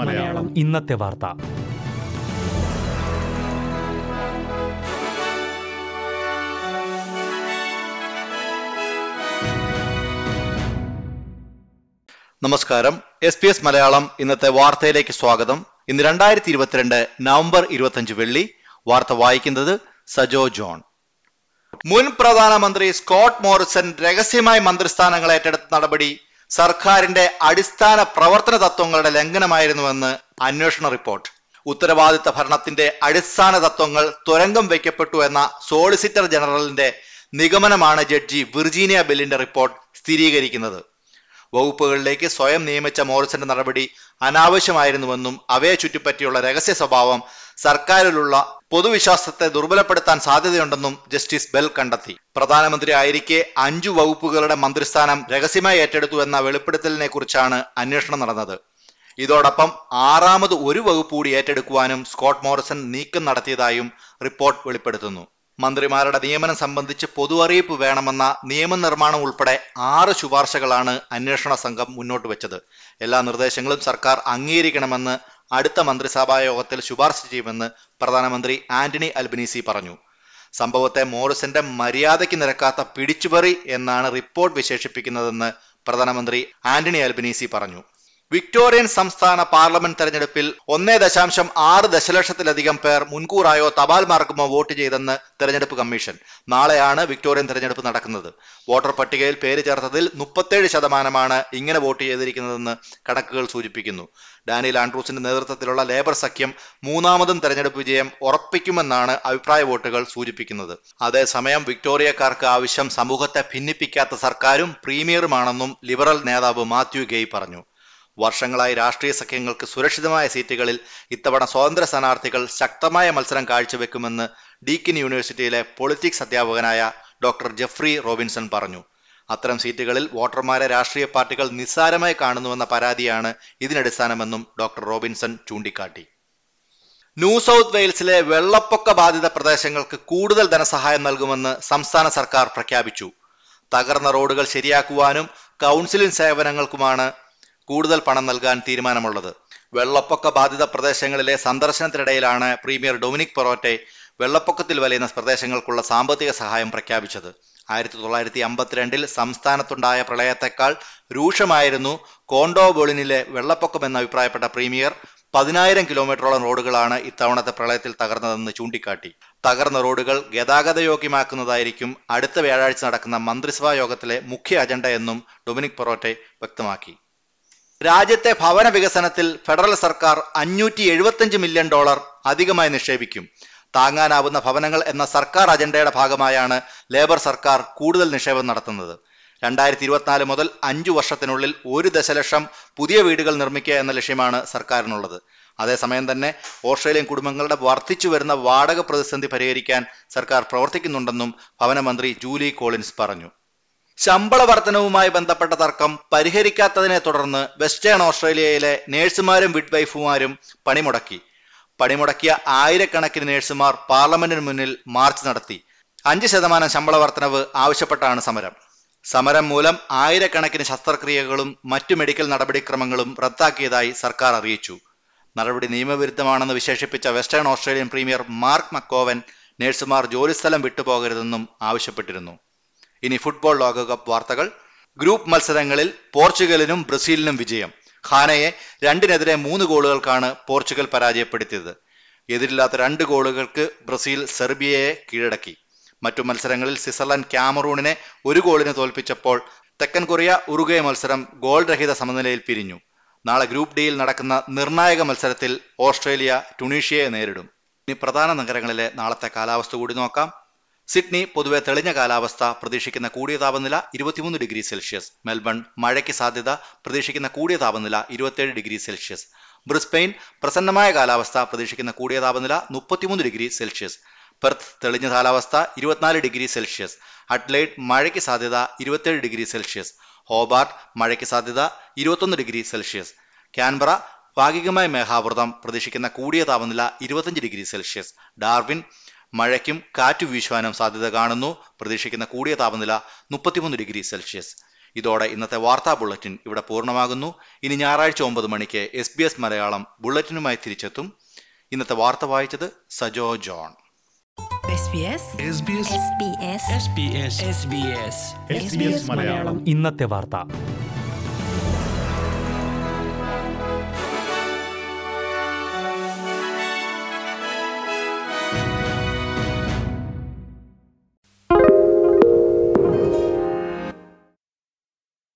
മലയാളം. ഇന്നത്തെ വാർത്ത. നമസ്കാരം. എസ് പി എസ് മലയാളം ഇന്നത്തെ വാർത്തയിലേക്ക് സ്വാഗതം. ഇന്ന് രണ്ടായിരത്തി ഇരുപത്തിരണ്ട് നവംബർ ഇരുപത്തിയഞ്ച് വെള്ളി. വാർത്ത വായിക്കുന്നത് സജോ ജോൺ. മുൻ പ്രധാനമന്ത്രി സ്കോട്ട് മോറിസൺ രഹസ്യമായി മന്ത്രിസ്ഥാനങ്ങൾ ഏറ്റെടുത്ത നടപടി സർക്കാരിന്റെ അടിസ്ഥാന പ്രവർത്തന തത്വങ്ങളുടെ ലംഘനമായിരുന്നുവെന്ന് അന്വേഷണ റിപ്പോർട്ട്. ഉത്തരവാദിത്ത ഭരണത്തിന്റെ അടിസ്ഥാന തത്വങ്ങൾ തുരങ്കം വയ്ക്കപ്പെട്ടു എന്ന സോളിസിറ്റർ ജനറലിന്റെ നിഗമനമാണ് ജഡ്ജി വിർജീനിയ ബെല്ലിന്റെ റിപ്പോർട്ട് സ്ഥിരീകരിക്കുന്നത്. വകുപ്പുകളിലേക്ക് സ്വയം നിയമിച്ച മോറിസന്റെ നടപടി അനാവശ്യമായിരുന്നുവെന്നും അവയെ ചുറ്റിപ്പറ്റിയുള്ള രഹസ്യ സ്വഭാവം സർക്കാരിലുള്ള പൊതുവിശ്വാസത്തെ ദുർബലപ്പെടുത്താൻ സാധ്യതയുണ്ടെന്നും ജസ്റ്റിസ് ബെൽ കണ്ടെത്തി. പ്രധാനമന്ത്രി ആയിരിക്കെ അഞ്ചു വകുപ്പുകളുടെ മന്ത്രിസ്ഥാനം രഹസ്യമായി ഏറ്റെടുത്തു എന്ന വെളിപ്പെടുത്തലിനെ കുറിച്ചാണ് അന്വേഷണം നടന്നത്. ഇതോടൊപ്പം ആറാമത് ഒരു വകുപ്പ് കൂടി ഏറ്റെടുക്കുവാനും സ്കോട്ട് മോറിസൺ നീക്കം നടത്തിയതായും റിപ്പോർട്ട് വെളിപ്പെടുത്തുന്നു. മന്ത്രിമാരുടെ നിയമനം സംബന്ധിച്ച് പൊതു അറിയിപ്പ് വേണമെന്ന നിയമനിർമ്മാണം ഉൾപ്പെടെ ആറ് ശുപാർശകളാണ് അന്വേഷണ സംഘം മുന്നോട്ട് വെച്ചത്. എല്ലാ നിർദ്ദേശങ്ങളും സർക്കാർ അംഗീകരിക്കണമെന്ന് അടുത്ത മന്ത്രിസഭാ യോഗത്തിൽ ശുപാർശ ചെയ്യുമെന്ന് പ്രധാനമന്ത്രി ആന്റണി അൽബനീസി പറഞ്ഞു. സംഭവത്തെ മോറിസന്റെ മര്യാദയ്ക്ക് നിരക്കാത്ത പിടിച്ചുപറി എന്നാണ് റിപ്പോർട്ട് വിശേഷിപ്പിക്കുന്നതെന്ന് പ്രധാനമന്ത്രി ആന്റണി അൽബനീസി പറഞ്ഞു. വിക്ടോറിയൻ സംസ്ഥാന പാർലമെന്റ് തെരഞ്ഞെടുപ്പിൽ ഒന്നേ ദശാംശം ആറ് ദശലക്ഷത്തിലധികം പേർ മുൻകൂറായോ തപാൽ മാർഗമോ വോട്ട് ചെയ്തെന്ന് തെരഞ്ഞെടുപ്പ് കമ്മീഷൻ. നാളെയാണ് വിക്ടോറിയൻ തെരഞ്ഞെടുപ്പ് നടക്കുന്നത്. വോട്ടർ പട്ടികയിൽ പേര് ചേർത്തതിൽ മുപ്പത്തേഴ് ശതമാനമാണ് ഇങ്ങനെ വോട്ട് ചെയ്തിരിക്കുന്നതെന്ന് കണക്കുകൾ സൂചിപ്പിക്കുന്നു. ഡാനിയൽ ആൻഡ്രൂസിന്റെ നേതൃത്വത്തിലുള്ള ലേബർ സഖ്യം മൂന്നാമതും തെരഞ്ഞെടുപ്പ് വിജയം ഉറപ്പിക്കുമെന്നാണ് അഭിപ്രായ വോട്ടുകൾ സൂചിപ്പിക്കുന്നത്. അതേസമയം വിക്ടോറിയക്കാർക്ക് ആവശ്യം സമൂഹത്തെ ഭിന്നിപ്പിക്കാത്ത സർക്കാരും പ്രീമിയറുമാണെന്നും ലിബറൽ നേതാവ് മാത്യു ഗെയ് പറഞ്ഞു. വർഷങ്ങളായി രാഷ്ട്രീയ സഖ്യങ്ങൾക്ക് സുരക്ഷിതമായ സീറ്റുകളിൽ ഇത്തവണ സ്വതന്ത്ര സ്ഥാനാർത്ഥികൾ ശക്തമായ മത്സരം കാഴ്ചവെക്കുമെന്ന് ഡീക്കിൻ യൂണിവേഴ്സിറ്റിയിലെ പൊളിറ്റിക്സ് അധ്യാപകനായ ഡോക്ടർ ജെഫ്രി റോബിൻസൺ പറഞ്ഞു. അത്തരം സീറ്റുകളിൽ വോട്ടർമാരെ രാഷ്ട്രീയ പാർട്ടികൾ നിസ്സാരമായി കാണുന്നുവെന്ന പരാതിയാണ് ഇതിനടിസ്ഥാനമെന്നും ഡോക്ടർ റോബിൻസൺ ചൂണ്ടിക്കാട്ടി. ന്യൂ സൗത്ത് വെയിൽസിലെ വെള്ളപ്പൊക്ക ബാധിത പ്രദേശങ്ങൾക്ക് കൂടുതൽ ധനസഹായം നൽകുമെന്ന് സംസ്ഥാന സർക്കാർ പ്രഖ്യാപിച്ചു. തകർന്ന റോഡുകൾ ശരിയാക്കുവാനും കൗൺസിലിംഗ് സേവനങ്ങൾക്കുമാണ് കൂടുതൽ പണം നൽകാൻ തീരുമാനമുള്ളത്. വെള്ളപ്പൊക്ക ബാധിത പ്രദേശങ്ങളിലെ സന്ദർശനത്തിനിടയിലാണ് പ്രീമിയർ ഡൊമിനിക് പൊറോറ്റെ വെള്ളപ്പൊക്കത്തിൽ വലയുന്ന പ്രദേശങ്ങൾക്കുള്ള സാമ്പത്തിക സഹായം പ്രഖ്യാപിച്ചത്. ആയിരത്തി തൊള്ളായിരത്തി അമ്പത്തിരണ്ടിൽ സംസ്ഥാനത്തുണ്ടായ പ്രളയത്തെക്കാൾ രൂക്ഷമായിരുന്നു കോണ്ടോബോളിനിലെ വെള്ളപ്പൊക്കമെന്ന് അഭിപ്രായപ്പെട്ട പ്രീമിയർ പതിനായിരം കിലോമീറ്ററോളം റോഡുകളാണ് ഇത്തവണത്തെ പ്രളയത്തിൽ തകർന്നതെന്ന് ചൂണ്ടിക്കാട്ടി. തകർന്ന റോഡുകൾ ഗതാഗതയോഗ്യമാക്കുന്നതായിരിക്കും അടുത്ത വ്യാഴാഴ്ച നടക്കുന്ന മന്ത്രിസഭാ യോഗത്തിലെ മുഖ്യ അജണ്ട എന്നും ഡൊമിനിക് പൊറോട്ടെ വ്യക്തമാക്കി. രാജ്യത്തെ ഭവന വികസനത്തിൽ ഫെഡറൽ സർക്കാർ അഞ്ഞൂറ്റി എഴുപത്തിയഞ്ച് മില്യൺ ഡോളർ അധികമായി നിക്ഷേപിക്കും. താങ്ങാനാവുന്ന ഭവനങ്ങൾ എന്ന സർക്കാർ അജണ്ടയുടെ ഭാഗമായാണ് ലേബർ സർക്കാർ കൂടുതൽ നിക്ഷേപം നടത്തുന്നത്. രണ്ടായിരത്തി ഇരുപത്തിനാല് മുതൽ അഞ്ചു വർഷത്തിനുള്ളിൽ ഒരു ദശലക്ഷം പുതിയ വീടുകൾ നിർമ്മിക്കുക എന്ന ലക്ഷ്യമാണ് സർക്കാരിനുള്ളത്. അതേസമയം തന്നെ ഓസ്ട്രേലിയൻ കുടുംബങ്ങളുടെ വർദ്ധിച്ചു വരുന്ന വാടക പ്രതിസന്ധി പരിഹരിക്കാൻ സർക്കാർ പ്രവർത്തിക്കുന്നുണ്ടെന്നും ഭവനമന്ത്രി ജൂലി കോളിൻസ് പറഞ്ഞു. ശമ്പള വർധനവുമായി ബന്ധപ്പെട്ട തർക്കം പരിഹരിക്കാത്തതിനെ തുടർന്ന് വെസ്റ്റേൺ ഓസ്ട്രേലിയയിലെ നേഴ്സുമാരും വിഡ്വൈഫുമാരും പണിമുടക്കി. പണിമുടക്കിയ ആയിരക്കണക്കിന് നേഴ്സുമാർ പാർലമെന്റിന് മുന്നിൽ മാർച്ച് നടത്തി. അഞ്ച് ശതമാനം ശമ്പള വർധനവ് ആവശ്യപ്പെട്ടാണ് സമരം. സമരം മൂലം ആയിരക്കണക്കിന് ശസ്ത്രക്രിയകളും മറ്റു മെഡിക്കൽ നടപടിക്രമങ്ങളും റദ്ദാക്കിയതായി സർക്കാർ അറിയിച്ചു. നടപടി നിയമവിരുദ്ധമാണെന്ന് വിശേഷിപ്പിച്ച western Australian premier Mark McGowan നേഴ്സുമാർ ജോലിസ്ഥലം വിട്ടുപോകരുതെന്നും ആവശ്യപ്പെട്ടിരുന്നു. ഇനി ഫുട്ബോൾ ലോകകപ്പ് വാർത്തകൾ. ഗ്രൂപ്പ് മത്സരങ്ങളിൽ പോർച്ചുഗലിനും ബ്രസീലിനും വിജയം. ഖാനയെ രണ്ടിനെതിരെ മൂന്ന് ഗോളുകൾക്കാണ് പോർച്ചുഗൽ പരാജയപ്പെടുത്തിയത്. എതിരില്ലാത്ത രണ്ട് ഗോളുകൾക്ക് ബ്രസീൽ സെർബിയയെ കീഴടക്കി. മറ്റു മത്സരങ്ങളിൽ സ്വിറ്റ്സർലൻഡ് ക്യാമറൂണിനെ ഒരു ഗോളിന് തോൽപ്പിച്ചപ്പോൾ തെക്കൻ കൊറിയ ഉറുഗേ മത്സരം ഗോൾ രഹിത സമനിലയിൽ പിരിഞ്ഞു. നാളെ ഗ്രൂപ്പ് ഡിയിൽ നടക്കുന്ന നിർണായക മത്സരത്തിൽ ഓസ്ട്രേലിയ ടുണീഷ്യയെ നേരിടും. ഇനി പ്രധാന നഗരങ്ങളിലെ നാളത്തെ കാലാവസ്ഥ കൂടി നോക്കാം. സിഡ്നി പൊതുവെ തെളിഞ്ഞ കാലാവസ്ഥ പ്രതീക്ഷിക്കുന്ന കൂടിയ താപനില ഇരുപത്തിമൂന്ന് ഡിഗ്രി സെൽഷ്യസ്. മെൽബൺ മഴയ്ക്ക് സാധ്യത പ്രതീക്ഷിക്കുന്ന കൂടിയ താപനില ഇരുപത്തിയേഴ് ഡിഗ്രി സെൽഷ്യസ്. ബ്രിസ്പെയിൻ പ്രസന്നമായ കാലാവസ്ഥ പ്രതീക്ഷിക്കുന്ന കൂടിയ താപനില മുപ്പത്തിമൂന്ന് ഡിഗ്രി സെൽഷ്യസ്. പെർത്ത് തെളിഞ്ഞ കാലാവസ്ഥ ഇരുപത്തിനാല് ഡിഗ്രി സെൽഷ്യസ്. അഡ്ലൈഡ് മഴയ്ക്ക് സാധ്യത ഇരുപത്തിയേഴ് ഡിഗ്രി സെൽഷ്യസ്. ഹോബാർട്ട് മഴയ്ക്ക് സാധ്യത ഇരുപത്തൊന്ന് ഡിഗ്രി സെൽഷ്യസ്. ക്യാൻബറ ഭാഗികമായ മേഘാവൃതം പ്രതീക്ഷിക്കുന്ന കൂടിയ താപനില ഇരുപത്തഞ്ച് ഡിഗ്രി സെൽഷ്യസ്. ഡാർവിൻ മഴയ്ക്കും കാറ്റു വീശുവാനും സാധ്യത കാണുന്നു. പ്രതീക്ഷിക്കുന്ന കൂടിയ താപനില മുപ്പത്തിമൂന്ന് ഡിഗ്രി സെൽഷ്യസ്. ഇതോടെ ഇന്നത്തെ വാർത്താ ബുള്ളറ്റിൻ ഇവിടെ പൂർണമാകുന്നു. ഇനി ഞായറാഴ്ച ഒമ്പത് മണിക്ക് എസ് ബി എസ് മലയാളം ബുള്ളറ്റിനുമായി തിരിച്ചെത്തും. ഇന്നത്തെ വാർത്ത വായിച്ചത് Sajo John. SBS SBS SBS SBS SBS SBS Malayalam. ഇന്നത്തെ വാർത്ത.